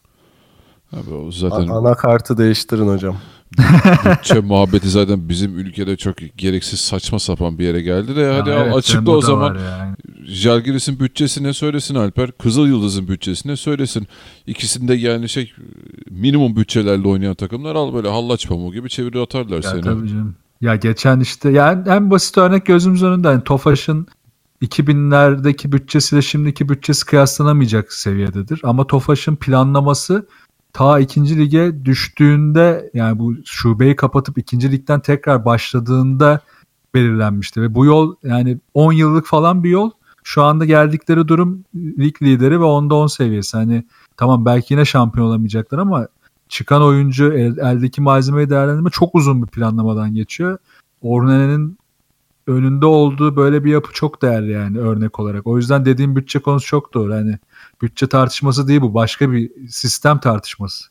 Abi o A- zaten anakartı değiştirin hocam. Bütçe muhabbeti zaten bizim ülkede çok gereksiz saçma sapan bir yere geldi de hadi Ya evet, açıkla o zaman. yani. Jalgiris'in bütçesine söylesin Alper. Kızıl Yıldız'ın bütçesine söylesin. İkisinde yani şey minimum bütçelerle oynayan takımlar al böyle hallaç pamuğu gibi çeviri atarlar Ya seni. tabii canım. Ya geçen işte yani en basit örnek gözümüz önünde. Yani Tofaş'ın 2000'lerdeki bütçesiyle şimdiki bütçesi kıyaslanamayacak seviyededir. Ama Tofaş'ın planlaması ta ikinci lige düştüğünde yani bu şubeyi kapatıp ikinci ligden tekrar başladığında belirlenmişti. Ve bu yol yani 10 yıllık falan bir yol. Şu anda geldikleri durum lig lideri ve onda 10 seviyesi. Hani tamam belki yine şampiyon olamayacaklar ama çıkan oyuncu el- eldeki malzemeyi değerlendirme çok uzun bir planlamadan geçiyor. Ornan'ın önünde olduğu böyle bir yapı çok değerli yani örnek olarak. O yüzden dediğim bütçe konusu çok doğru. Hani bütçe tartışması değil bu. Başka bir sistem tartışması.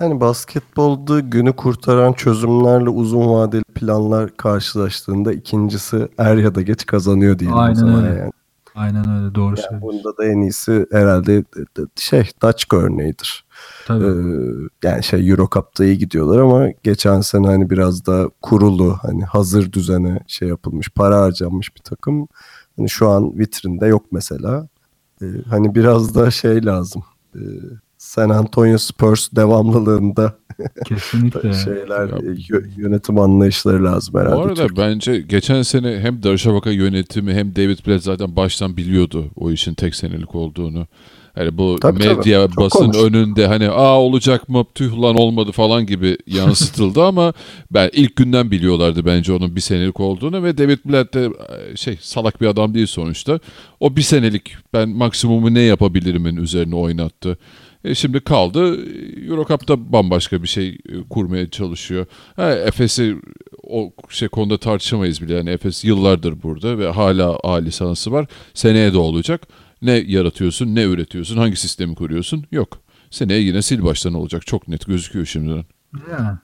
Yani basketbolda günü kurtaran çözümlerle uzun vadeli planlar karşılaştığında ikincisi er ya da geç kazanıyor diyelim Aynen öyle. yani. Aynen öyle doğru Yani söylüyorsun. bunda da en iyisi herhalde şey Dutch örneğidir. Tabii. Ee, yani şey Euro Cup'ta iyi gidiyorlar ama geçen sene hani biraz da kurulu hani hazır düzene şey yapılmış para harcanmış bir takım. Hani şu an vitrinde yok mesela. Ee, hani biraz da şey lazım. Ee, San Antonio Spurs devamlılığında *laughs* Kesinlikle. şeyler Ya- e, yö- yönetim anlayışları lazım herhalde. Bu arada Türkiye. bence geçen sene hem Darüşşafaka yönetimi hem David Blatt zaten baştan biliyordu o işin tek senelik olduğunu. Yani bu Tabii, tabii. medya Çok basın konuştuk. önünde hani aa olacak mı tüh lan olmadı falan gibi yansıtıldı ama ben ilk günden biliyorlardı bence onun bir senelik olduğunu ve David Blatt de e, şey salak bir adam değil sonuçta. O bir senelik ben maksimumu ne yapabilirimin üzerine oynattı. E şimdi kaldı Eurocup'ta bambaşka bir şey e, kurmaya çalışıyor. Ha, Efes'i o şey konuda tartışamayız bile. Yani Efes yıllardır burada ve hala A lisansı var. Seneye de olacak. Ne yaratıyorsun, ne üretiyorsun, hangi sistemi kuruyorsun? Yok. Seneye yine sil baştan olacak. Çok net gözüküyor şimdiden. Yani.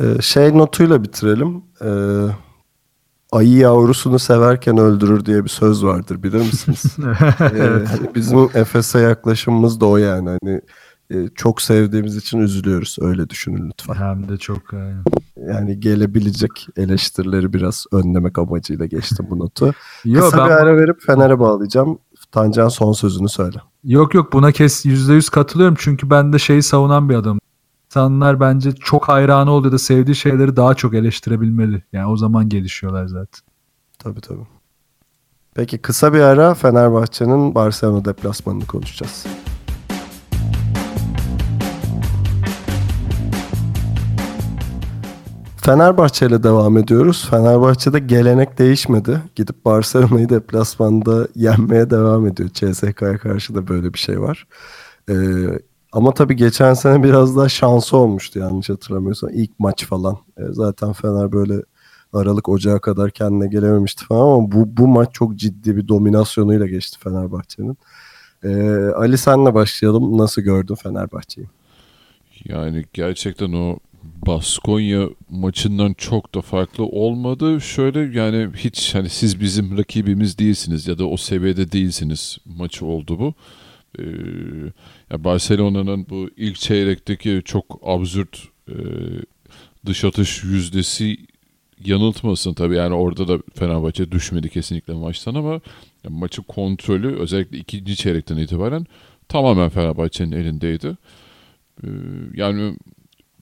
Ee, şey notuyla bitirelim. Ee, ayı yavrusunu severken öldürür diye bir söz vardır bilir misiniz? *laughs* Ee, hani bizim Efes'e yaklaşımımız da o yani. Hani çok sevdiğimiz için üzülüyoruz. Öyle düşünün lütfen. Hem de çok yani. Yani gelebilecek eleştirileri biraz önlemek amacıyla geçtim bu notu. *laughs* Yo, Kısa ben- bir ara verip Fener'e bağlayacağım. Tancan son sözünü söyle. Yok yok buna kes %100 katılıyorum çünkü ben de şeyi savunan bir adamım. İnsanlar bence çok hayranı oluyor da sevdiği şeyleri daha çok eleştirebilmeli. Yani o zaman gelişiyorlar zaten. Tabii tabii. Peki kısa bir ara Fenerbahçe'nin Barcelona deplasmanını konuşacağız. Fenerbahçe ile devam ediyoruz. Fenerbahçe'de gelenek değişmedi. Gidip Barcelona'yı deplasmanda yenmeye devam ediyor. CSK'ya karşı da böyle bir şey var. Ee, ama tabii geçen sene biraz daha şansı olmuştu yanlış hatırlamıyorsam. İlk maç falan. Ee, zaten Fener böyle Aralık Ocağı kadar kendine gelememişti falan ama bu, bu maç çok ciddi bir dominasyonuyla geçti Fenerbahçe'nin. Ee, Ali senle başlayalım. Nasıl gördün Fenerbahçe'yi? Yani gerçekten o Baskonya maçından çok da farklı olmadı. Şöyle yani hiç hani siz bizim rakibimiz değilsiniz ya da o seviyede değilsiniz maçı oldu bu. Ee, ya Barcelona'nın bu ilk çeyrekteki çok absürt e, dış atış yüzdesi yanıltmasın tabii yani orada da Fenerbahçe düşmedi kesinlikle maçtan ama ya maçı kontrolü özellikle ikinci çeyrekten itibaren tamamen Fenerbahçe'nin elindeydi. Ee, yani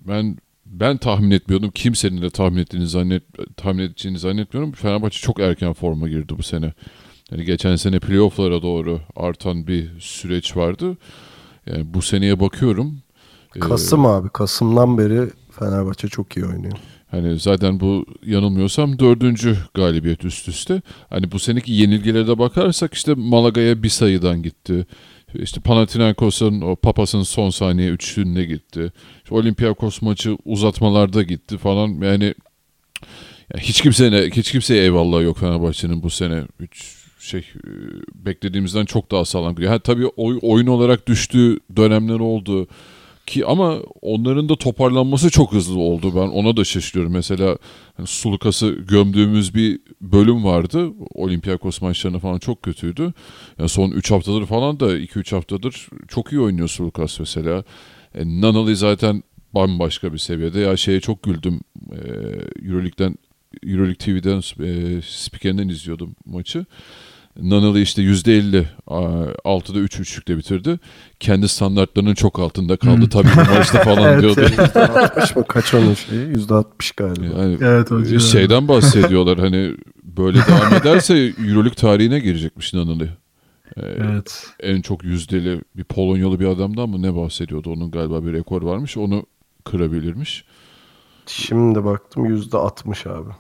ben ben tahmin etmiyordum. Kimsenin de tahmin ettiğini zannet tahmin edeceğini zannetmiyorum. Fenerbahçe çok erken forma girdi bu sene. hani geçen sene playoff'lara doğru artan bir süreç vardı. Yani bu seneye bakıyorum. e, Kasım abi. Kasım'dan beri Fenerbahçe çok iyi oynuyor. Hani zaten bu yanılmıyorsam dördüncü galibiyet üst üste. Hani bu seneki yenilgilere de bakarsak işte Malaga'ya bir sayıdan gitti. İşte Panathinaikos'un o Papas'ın son saniye üçlüğünde gitti. İşte Olympiakos maçı uzatmalarda gitti falan. Yani, ya hiç kimseye hiç kimseye eyvallah yok Fenerbahçe'nin bu sene. Hiç şey e, beklediğimizden çok daha sağlam. Ha, tabii oy- oyun olarak düştüğü dönemler oldu ki ama onların da toparlanması çok hızlı oldu. Ben ona da şaşırıyorum. Mesela hani Sulukas'ı gömdüğümüz bir bölüm vardı. Olympiakos maçlarına falan çok kötüydü. Yani son 3 haftadır falan da 2-3 haftadır çok iyi oynuyor Sulukas mesela. E, Nanali zaten bambaşka bir seviyede. Ya şeye çok güldüm. E, Euroleague'den Euroleague TV'den e, spikerinden izliyordum maçı. Nanali işte %50 a, 6'da 3 üçlükle bitirdi. Kendi standartlarının çok altında kaldı tabii bu maçta *laughs* falan Evet, diyordu. %60 mı? Kaç onun şeyi? %60 galiba. Yani Evet hocam. şeyden bahsediyorlar hani böyle devam ederse Euroleague tarihine girecekmiş Nanali. Ee, Evet. En çok yüzdeli bir Polonyalı bir adamdan mı ne bahsediyordu? Onun galiba bir rekor varmış. Onu kırabilirmiş. Şimdi baktım %60 abi.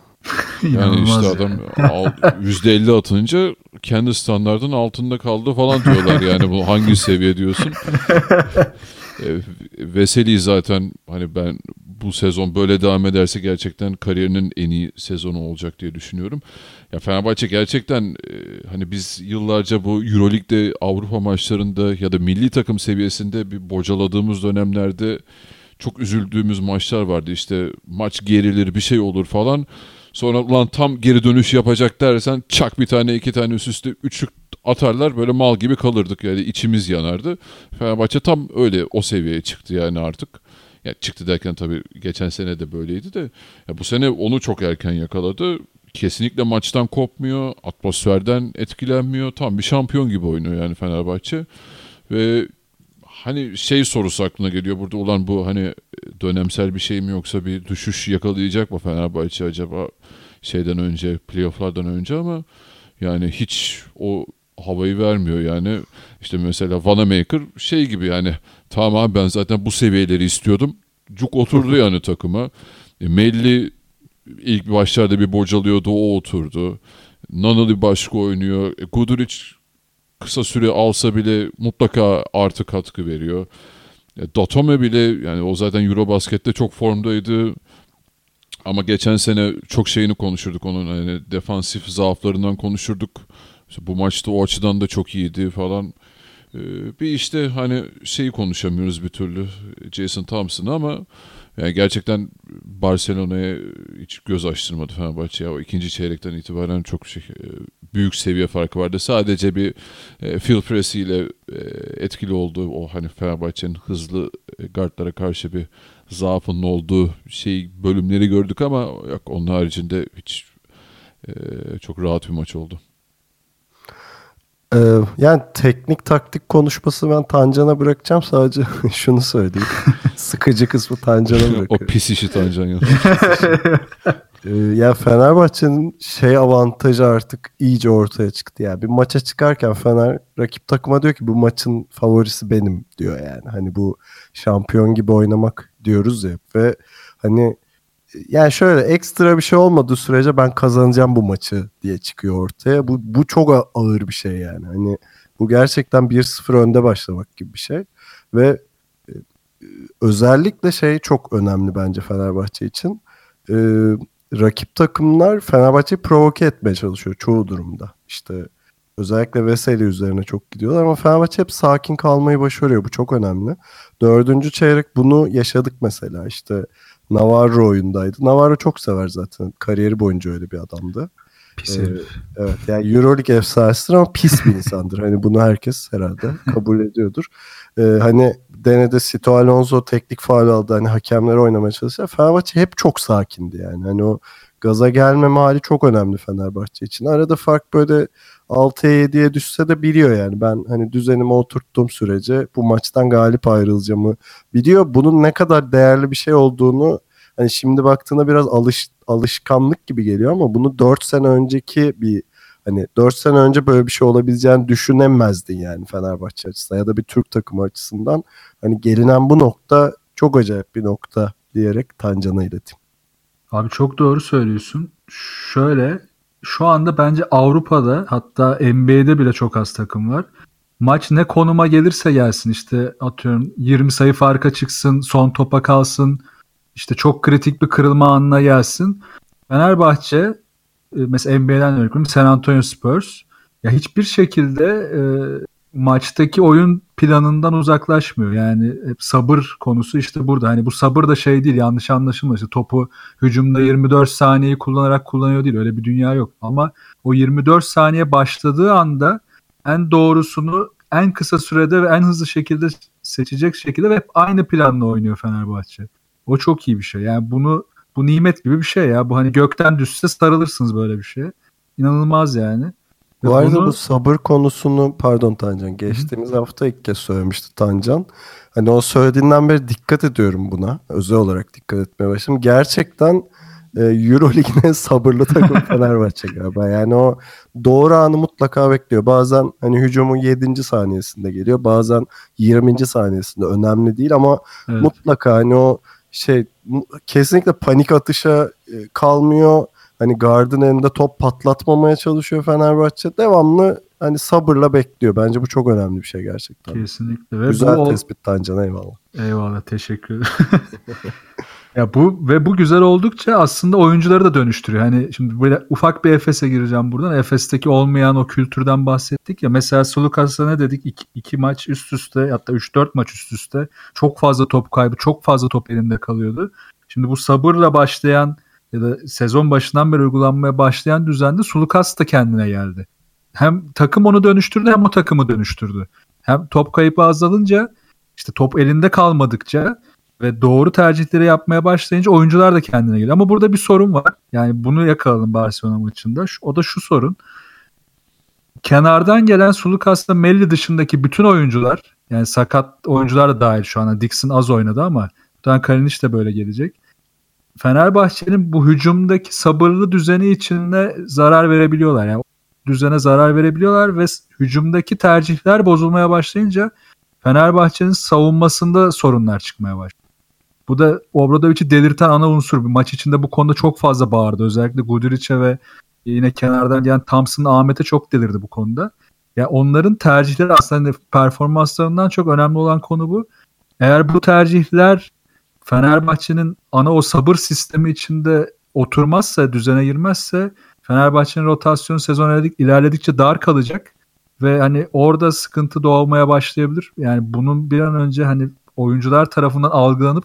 *laughs* Yani işte adam al- %50 atınca kendi standartın altında kaldı falan diyorlar. Yani bu hangi seviye diyorsun? *laughs* E, Veseli zaten hani ben bu sezon böyle devam ederse gerçekten kariyerinin en iyi sezonu olacak diye düşünüyorum. Ya Fenerbahçe gerçekten e, hani biz yıllarca bu Euroleague'de Avrupa maçlarında ya da milli takım seviyesinde bir bocaladığımız dönemlerde çok üzüldüğümüz maçlar vardı. İşte maç gerilir bir şey olur falan. Sonra ulan tam geri dönüş yapacak dersen çak bir tane iki tane üst üste üçlük atarlar böyle mal gibi kalırdık yani içimiz yanardı. Fenerbahçe tam öyle o seviyeye çıktı yani artık. Ya çıktı derken tabii geçen sene de böyleydi de ya bu sene onu çok erken yakaladı. Kesinlikle maçtan kopmuyor, atmosferden etkilenmiyor. Tam bir şampiyon gibi oynuyor yani Fenerbahçe. Ve hani şey sorusu aklına geliyor burada ulan bu hani dönemsel bir şey mi yoksa bir düşüş yakalayacak mı Fenerbahçe acaba şeyden önce playofflardan önce? Ama yani hiç o havayı vermiyor yani. İşte mesela Vanamaker şey gibi yani tamam abi ben zaten bu seviyeleri istiyordum. Cuk oturdu yani takıma. E, Melli ilk başlarda bir bocalıyordu o oturdu. Nanali başka oynuyor. E, Guduric kısa süre alsa bile mutlaka artı katkı veriyor. E, Datome bile yani o zaten Eurobasket'te çok formdaydı. Ama geçen sene çok şeyini konuşurduk onun hani defansif zaaflarından konuşurduk. İşte bu maçta o açıdan da çok iyiydi falan. E, bir işte hani şeyi konuşamıyoruz bir türlü Jason Thompson'ı ama yani gerçekten Barcelona'ya hiç göz açtırmadı Fenerbahçe. Ya. O ikinci çeyrekten itibaren çok şey, e, büyük seviye farkı vardı. Sadece bir e, Phil Pressey ile e, etkili olduğu o hani Fenerbahçe'nin hızlı e, guardlara karşı bir zaafının olduğu şey bölümleri gördük ama yok onun haricinde hiç e, çok rahat bir maç oldu. Ee, yani teknik taktik konuşması ben Tancan'a bırakacağım. Sadece *laughs* şunu söyleyeyim. Sıkıcı kısmı Tancan'a o bırakıyorum. pis işi Tancan *laughs* ya. Ee, yani Fenerbahçe'nin şey avantajı artık iyice ortaya çıktı. Yani bir maça çıkarken Fener rakip takıma diyor ki bu maçın favorisi benim diyor yani. Hani bu şampiyon gibi oynamak diyoruz ya ve hani yani şöyle ekstra bir şey olmadığı sürece ben kazanacağım bu maçı diye çıkıyor ortaya. Bu bu çok ağır bir şey yani. Hani bu gerçekten 1-0 önde başlamak gibi bir şey ve e, özellikle şey çok önemli bence Fenerbahçe için. Ee, rakip takımlar Fenerbahçe'yi provoke etmeye çalışıyor çoğu durumda. İşte özellikle Veseli üzerine çok gidiyorlar ama Fenerbahçe hep sakin kalmayı başarıyor. Bu çok önemli. Dördüncü çeyrek bunu yaşadık mesela. İşte Navarro oyundaydı. Navarro çok sever zaten. Kariyeri boyunca öyle bir adamdı. Pis Ee, herif. Evet yani Euroleague efsanesidir ama pis bir insandır. Hani bunu herkes herhalde *laughs* kabul ediyordur. Ee, hani denede Sito Alonso teknik faal aldı. Hani hakemleri oynamaya çalışıyor. Fenerbahçe hep çok sakindi yani. Hani o gaza gelmeme hali çok önemli Fenerbahçe için. Arada fark böyle 6'ya 7'ye düşse de biliyor yani. Ben hani düzenimi oturttuğum sürece bu maçtan galip ayrılacağımı biliyor. Bunun ne kadar değerli bir şey olduğunu hani şimdi baktığında biraz alış, alışkanlık gibi geliyor ama bunu 4 sene önceki bir Hani 4 sene önce böyle bir şey olabileceğini düşünemezdin yani Fenerbahçe açısından ya da bir Türk takımı açısından. Hani gelinen bu nokta çok acayip bir nokta diyerek Tancan'a ileteyim. Abi çok doğru söylüyorsun. Şöyle şu anda bence Avrupa'da hatta NBA'de bile çok az takım var. Maç ne konuma gelirse gelsin işte atıyorum 20 sayı farka çıksın, son topa kalsın, işte çok kritik bir kırılma anına gelsin. Fenerbahçe e, mesela NBA'den örnek veriyorum San Antonio Spurs ya hiçbir şekilde e, maçtaki oyun planından uzaklaşmıyor. Yani hep sabır konusu işte burada. Hani bu sabır da şey değil yanlış anlaşılma. İşte topu hücumda 24 saniyeyi kullanarak kullanıyor değil. Öyle bir dünya yok. Ama o 24 saniye başladığı anda en doğrusunu en kısa sürede ve en hızlı şekilde seçecek şekilde ve hep aynı planla oynuyor Fenerbahçe. O çok iyi bir şey. Yani bunu bu nimet gibi bir şey ya. Bu hani gökten düşse sarılırsınız böyle bir şeye. İnanılmaz yani. Bu arada bunu... bu sabır konusunu pardon Tancan geçtiğimiz Hı-hı. hafta ilk kez söylemişti Tancan. Hani o söylediğinden beri dikkat ediyorum buna. Özel olarak dikkat etmeye başladım. Gerçekten e, Euroleague'in *laughs* sabırlı takım *laughs* Fenerbahçe galiba. Yani o doğru anı mutlaka bekliyor. Bazen hani hücumun 7. saniyesinde geliyor. Bazen 20. saniyesinde. Önemli değil ama evet. mutlaka hani o şey kesinlikle panik atışa e, kalmıyor Hani Gard'ın elinde top patlatmamaya çalışıyor Fenerbahçe. Devamlı hani sabırla bekliyor. Bence bu çok önemli bir şey gerçekten. Kesinlikle. Ve Güzel bu tespit Tancan eyvallah. Eyvallah teşekkür ederim. *laughs* ya bu ve bu güzel oldukça aslında oyuncuları da dönüştürüyor. Hani şimdi böyle ufak bir Efes'e gireceğim buradan. Efes'teki olmayan o kültürden bahsettik ya. Mesela Sulukas'a ne dedik? İki, iki maç üst üste hatta 3-4 maç üst üste çok fazla top kaybı, çok fazla top elinde kalıyordu. Şimdi bu sabırla başlayan ya da sezon başından beri uygulanmaya başlayan düzende Sulukas da kendine geldi. Hem takım onu dönüştürdü hem o takımı dönüştürdü. Hem top kayıpı azalınca işte top elinde kalmadıkça ve doğru tercihleri yapmaya başlayınca oyuncular da kendine geliyor. Ama burada bir sorun var. Yani bunu yakalalım Barcelona maçında. O da şu sorun. Kenardan gelen Sulukas'la Melli dışındaki bütün oyuncular yani sakat oyuncular da dahil şu anda. Dixon az oynadı ama Dan Kalinic de böyle gelecek. Fenerbahçe'nin bu hücumdaki sabırlı düzeni içinde zarar verebiliyorlar. Yani düzene zarar verebiliyorlar ve hücumdaki tercihler bozulmaya başlayınca Fenerbahçe'nin savunmasında sorunlar çıkmaya başlıyor. Bu da Obradovic'i delirten ana unsur. Bir maç içinde bu konuda çok fazla bağırdı. Özellikle Guduric'e ve yine kenardan gelen Thompson Ahmet'e çok delirdi bu konuda. Yani onların tercihleri aslında performanslarından çok önemli olan konu bu. Eğer bu tercihler Fenerbahçe'nin ana o sabır sistemi içinde oturmazsa, düzene girmezse Fenerbahçe'nin rotasyon sezon ilerledikçe dar kalacak ve hani orada sıkıntı doğmaya başlayabilir. Yani bunun bir an önce hani oyuncular tarafından algılanıp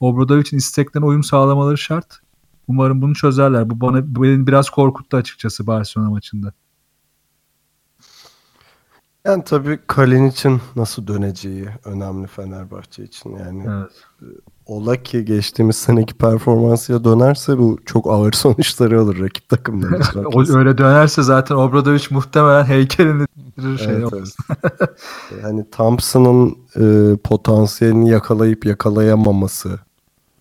Obradovic'in isteklerine uyum sağlamaları şart. Umarım bunu çözerler. Bu bana beni biraz korkuttu açıkçası Barcelona maçında. Yani tabii Kalin için nasıl döneceği önemli Fenerbahçe için. Yani evet. E, ola ki geçtiğimiz seneki performansıyla dönerse bu çok ağır *laughs* sonuçları alır rakip takımlar *laughs* için. Öyle dönerse zaten Obradovic muhtemelen heykelini şey evet, evet. hani Thompson'ın e, potansiyelini yakalayıp yakalayamaması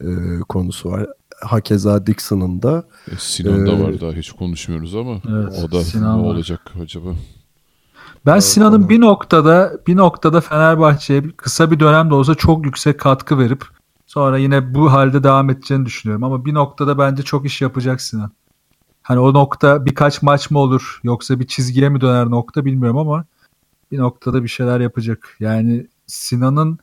e, konusu var. Hakeza Dixon'ın da. E, Sinan da var daha hiç konuşmuyoruz ama evet, o da Sinan ne var. olacak acaba? Ben Sinan'ın bir noktada bir noktada Fenerbahçe'ye kısa bir dönemde olsa çok yüksek katkı verip sonra yine bu halde devam edeceğini düşünüyorum. Ama bir noktada bence çok iş yapacak Sinan. Hani o nokta birkaç maç mı olur yoksa bir çizgiye mi döner nokta bilmiyorum ama bir noktada bir şeyler yapacak. Yani Sinan'ın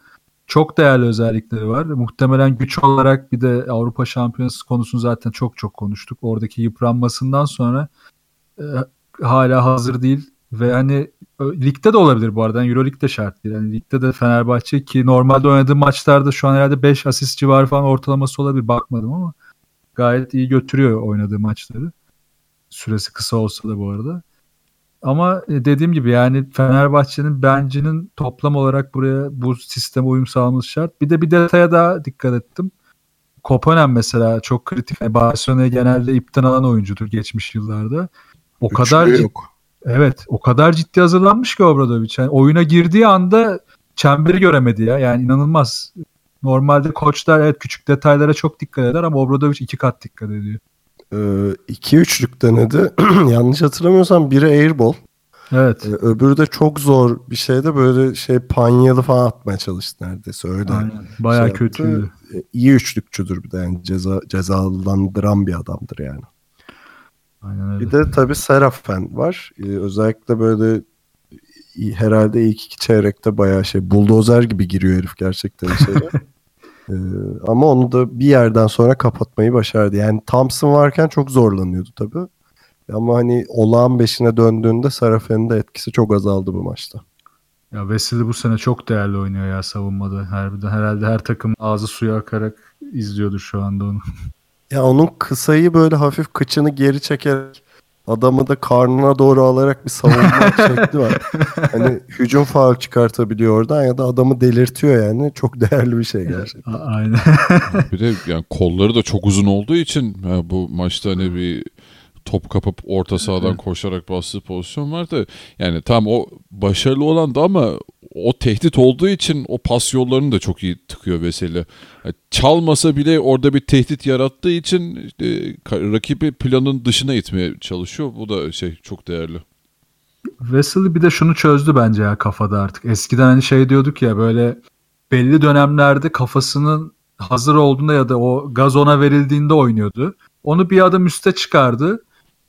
çok değerli özellikleri var. Muhtemelen güç olarak bir de Avrupa Şampiyonası konusunu zaten çok çok konuştuk. Oradaki yıpranmasından sonra e, hala hazır değil ve hani ligde de olabilir bu arada. Yani Euro de şart değil. Yani ligde de Fenerbahçe ki normalde oynadığı maçlarda şu an herhalde 5 asist civarı falan ortalaması olabilir. Bakmadım ama gayet iyi götürüyor oynadığı maçları. Süresi kısa olsa da bu arada. Ama e, dediğim gibi yani Fenerbahçe'nin bencinin toplam olarak buraya bu sisteme uyum sağlaması şart. Bir de bir detaya daha dikkat ettim. Kopanen mesela çok kritik. Yani Barcelona'ya genelde ipten alan oyuncudur geçmiş yıllarda. O Üçlü kadar yok. Evet o kadar ciddi hazırlanmış ki Obradovic. Yani oyuna girdiği anda çemberi göremedi ya. Yani inanılmaz. Normalde koçlar evet küçük detaylara çok dikkat eder ama Obradovic iki kat dikkat ediyor. Ee, iki üçlük denedi. *clears throat* Yanlış hatırlamıyorsam biri airball. Evet. Ee, öbürü de çok zor bir şeyde böyle şey panyalı falan atmaya çalıştı neredeyse öyle. Aynen. Bayağı şey kötüydü. yaptı. Ee, İyi üçlükçüdür bir de yani ceza, cezalandıran bir adamdır yani. Aynen öyle. Bir de tabii Serafen var. Ee, özellikle böyle herhalde ilk iki çeyrekte bayağı şey buldozer gibi giriyor herif gerçekten içeri. *laughs* Ee, ama onu da bir yerden sonra kapatmayı başardı. Yani Thompson varken çok zorlanıyordu tabii. Ama hani olağan beşine döndüğünde Serafen'in de etkisi çok azaldı bu maçta. Ya Wesley bu sene çok değerli oynuyor ya savunmada. Harbiden herhalde her takım ağzı suya akarak izliyordur şu anda onu. *laughs* Ya onun kısayı böyle hafif kıçını geri çekerek adamı da karnına doğru alarak bir savunma *laughs* şekli var. Hani hücum faul çıkartabiliyor oradan ya da adamı delirtiyor yani. Çok değerli bir şey gerçekten. A- Aynen. Bir de yani kolları da çok uzun olduğu için ha, bu maçta hani bir top kapıp orta sahadan koşarak bastığı pozisyon var da yani tam o başarılı olan da ama o tehdit olduğu için o pas yollarını da çok iyi tıkıyor Veseli. Çalmasa bile orada bir tehdit yarattığı için işte, rakibi planın dışına itmeye çalışıyor. Bu da şey çok değerli. Wesley bir de şunu çözdü bence ya kafada artık. Eskiden hani şey diyorduk ya böyle belli dönemlerde kafasının hazır olduğunda ya da o gaz ona verildiğinde oynuyordu. Onu bir adım üste çıkardı.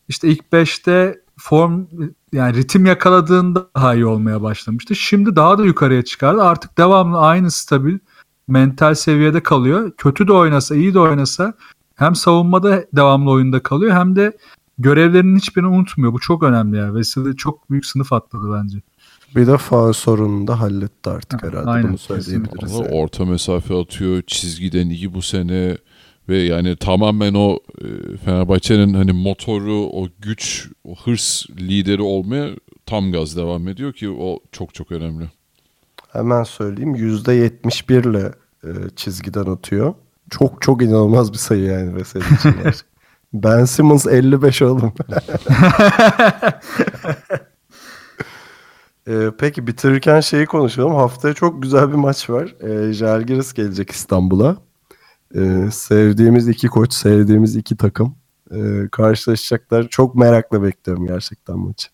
İşte ilk 5'te form yani ritim yakaladığında daha iyi olmaya başlamıştı. Şimdi daha da yukarıya çıkardı. Artık devamlı aynı stabil mental seviyede kalıyor. Kötü de oynasa, iyi de oynasa hem savunmada devamlı oyunda kalıyor hem de görevlerinin hiçbirini unutmuyor. Bu çok önemli ya. Veseli çok büyük sınıf atladı bence. Bir de faul sorununu da halletti artık Ha, herhalde. aynen, Bunu söyleyebiliriz. Yani. orta mesafe atıyor. Çizgiden iyi bu sene. Ve yani tamamen o e, Fenerbahçe'nin hani motoru, o güç, o hırs lideri olmaya tam gaz devam ediyor ki o çok çok önemli. Hemen söyleyeyim. %71 ile e, çizgiden atıyor. Çok çok inanılmaz bir sayı yani Veseli için. *laughs* ben Simmons 55 oğlum. Ee, *laughs* peki bitirirken şeyi konuşalım. Haftaya çok güzel bir maç var. Ee, Žalgiris gelecek İstanbul'a. Ee, sevdiğimiz iki koç, sevdiğimiz iki takım ee, karşılaşacaklar. Çok merakla bekliyorum gerçekten maçı.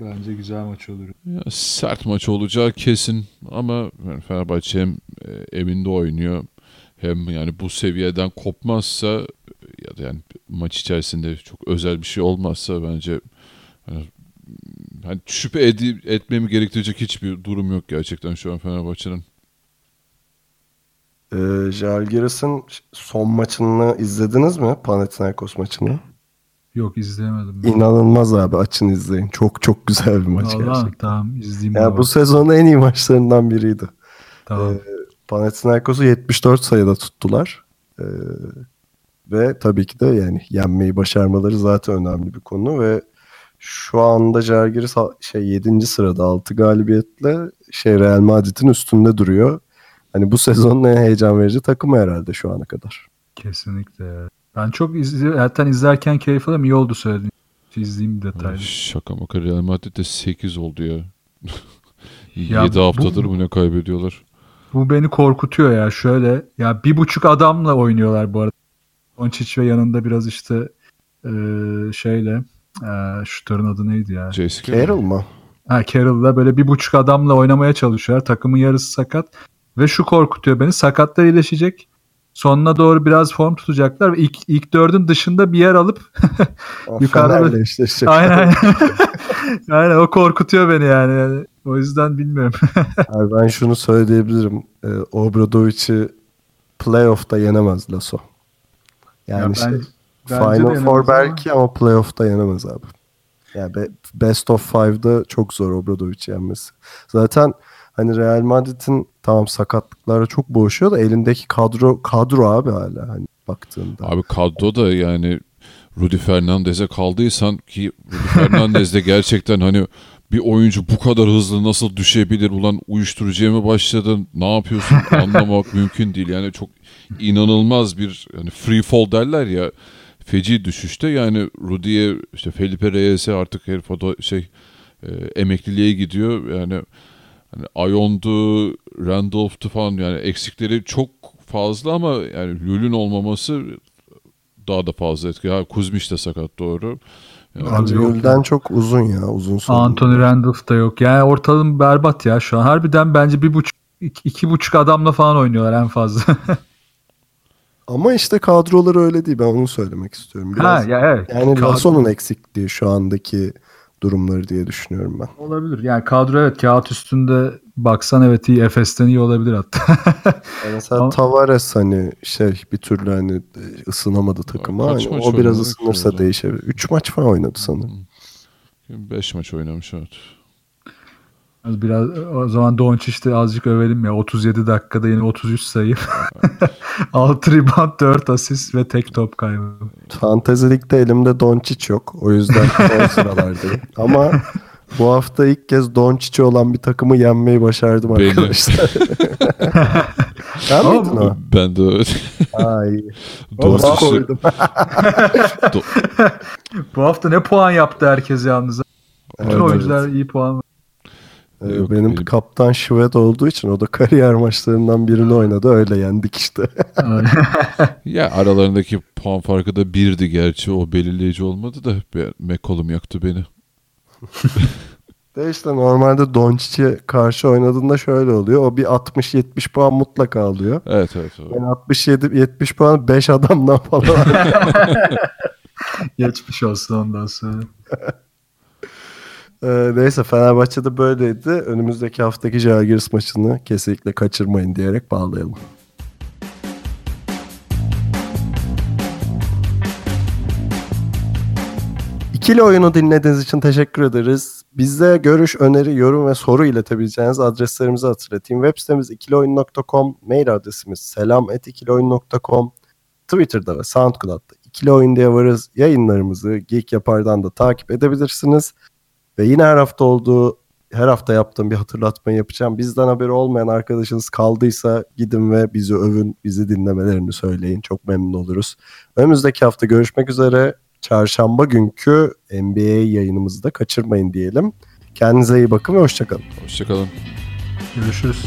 Bence güzel maç olur. Ya, sert maç olacağı kesin ama yani Fenerbahçe hem e, evinde oynuyor hem yani bu seviyeden kopmazsa ya da yani maç içerisinde çok özel bir şey olmazsa bence hani, hani şüphe edi- etmemi gerektirecek hiçbir durum yok gerçekten şu an Fenerbahçe'nin. Ee, Žalgiris'in son maçını izlediniz mi? Panathinaikos maçını. Yok izleyemedim. İnanılmaz abi açın izleyin. Çok çok güzel bir maç Vallahi gerçekten. tamam izleyeyim. Bunu. bu sezonun en iyi maçlarından biriydi. tamam. Ee, Panathinaikos'u 74 sayıda tuttular. Ee, ve tabii ki de yani yenmeyi başarmaları zaten önemli bir konu ve şu anda Žalgiris ha- şey 7. sırada 6 galibiyetle şey Real Madrid'in üstünde duruyor. Hani bu sezonun en heyecan verici takımı herhalde şu ana kadar. Kesinlikle. Ben çok izli zaten izlerken keyif alıyorum. İyi oldu söylediğin. İzleyeyim bir detaylı. Şaka maka Real Madrid'de 8 oldu ya. *laughs* Ya 7 bu- haftadır mı ne kaybediyorlar? Bu beni korkutuyor ya. Şöyle ya bir buçuk adamla oynuyorlar bu arada. Doncic ve yanında biraz işte e, şeyle e, şutörün adı neydi ya? Carroll mı? Ha Carroll'la böyle bir buçuk adamla oynamaya çalışıyorlar. Takımın yarısı sakat. Ve şu korkutuyor beni. Sakatlar iyileşecek. Sonuna doğru biraz form tutacaklar. Ve ilk, ilk dördün dışında bir yer alıp *laughs* Yukarıda böyle- eşleşecek. aynen *laughs* *laughs* aynen o korkutuyor beni yani. Yani O yüzden bilmiyorum. Abi ben şunu söyleyebilirim. Ee, Obradovic'i playoff'ta yenemez Lasso. Yani Ya ben- şey, Final Four ama- belki ama playoff'ta yenemez abi. Yani be- best of five'da çok zor Obradovic'i yenmesi. Zaten hani Real Madrid'in tamam sakatlıklara çok boğuşuyor da elindeki kadro kadro abi hala hani baktığında. Abi kadroda yani Rudy Fernandez'e kaldıysan ki Rudy Fernandez de gerçekten hani bir oyuncu bu kadar hızlı nasıl düşebilir? Ulan uyuşturucuya mı başladın? Ne yapıyorsun? *laughs* Anlamak mümkün değil. Yani çok inanılmaz bir hani free fall derler ya feci düşüşte. Yani Rudy'ye işte Felipe Reyes'e artık herif o da şey e, emekliliğe gidiyor. Yani hani Ayon'du Randolph'tu falan yani eksikleri çok fazla ama yani Lül'ün olmaması daha da fazla etkili. Ha, Kuzmiç de sakat doğru. Yani, Gülden çok uzun ya uzun sonra. Anthony Randolph da yok. Yani ortalığım berbat ya şu an. Harbiden bence bir buçuk iki, iki buçuk adamla falan oynuyorlar en fazla. *laughs* Ama işte kadroları öyle değil ben onu söylemek istiyorum. ha Biraz, ya evet. yani Kadro- Lasso'nun eksikliği şu andaki durumları diye düşünüyorum ben. olabilir. Yani kadro evet kağıt üstünde baksan evet iyi Efes'ten iyi olabilir hatta. *laughs* Yani mesela Ama- Tavares hani şey bir türlü hani e, ısınamadı takıma. Kaç Hani maç o biraz ısınırsa değişebilir. 3 maç falan oynadı sanırım. 5 maç oynamış evet. Biraz o zaman Doncic'te azıcık övelim ya. 37 dakikada yine 33 sayı. 6 rebound, 4 asist ve tek top kaybı. Fantezilikte elimde Doncic yok. O yüzden *laughs* son sıralardayım. Ama bu hafta ilk kez Doncic'i olan bir takımı yenmeyi başardım Beni. arkadaşlar. *laughs* Ama miydin o? Ben de öyle. Ay. *laughs* Doğru. Doğru koydum. Bu hafta ne puan yaptı herkes yalnız. Bütün Evet, oyuncular iyi puan Yok, benim benim- kaptan Şivet olduğu için o da kariyer maçlarından birini oynadı. Öyle yendik işte. *laughs* Ya aralarındaki puan farkı da birdi gerçi o belirleyici olmadı da be- McCollum yaktı beni. *laughs* De işte normalde Doncic'e karşı oynadığında şöyle oluyor. O bir 60-70 puan mutlaka alıyor. Evet evet. evet. Yani 67-70 puan 5 adamdan falan. *laughs* Geçmiş olsun ondan sonra. Ee, neyse Fenerbahçe'de böyleydi. Önümüzdeki haftaki Jalgiris maçını kesinlikle kaçırmayın diyerek bağlayalım. İkili oyunu dinlediğiniz için teşekkür ederiz. Bize görüş, öneri, yorum ve soru iletebileceğiniz adreslerimizi hatırlatayım. Web sitemiz ikilioyun.com, mail adresimiz selam.ikilioyun.com, Twitter'da ve SoundCloud'da ikili oyun diye varız. Yayınlarımızı Geek Yapar'dan da takip edebilirsiniz. Ve yine her hafta olduğu her hafta yaptığım bir hatırlatmayı yapacağım. Bizden haberi olmayan arkadaşınız kaldıysa gidin ve bizi övün, bizi dinlemelerini söyleyin. Çok memnun oluruz. Önümüzdeki hafta görüşmek üzere. Çarşamba günkü NBA yayınımızı da kaçırmayın diyelim. Kendinize iyi bakın ve hoşçakalın. Hoşçakalın. Görüşürüz.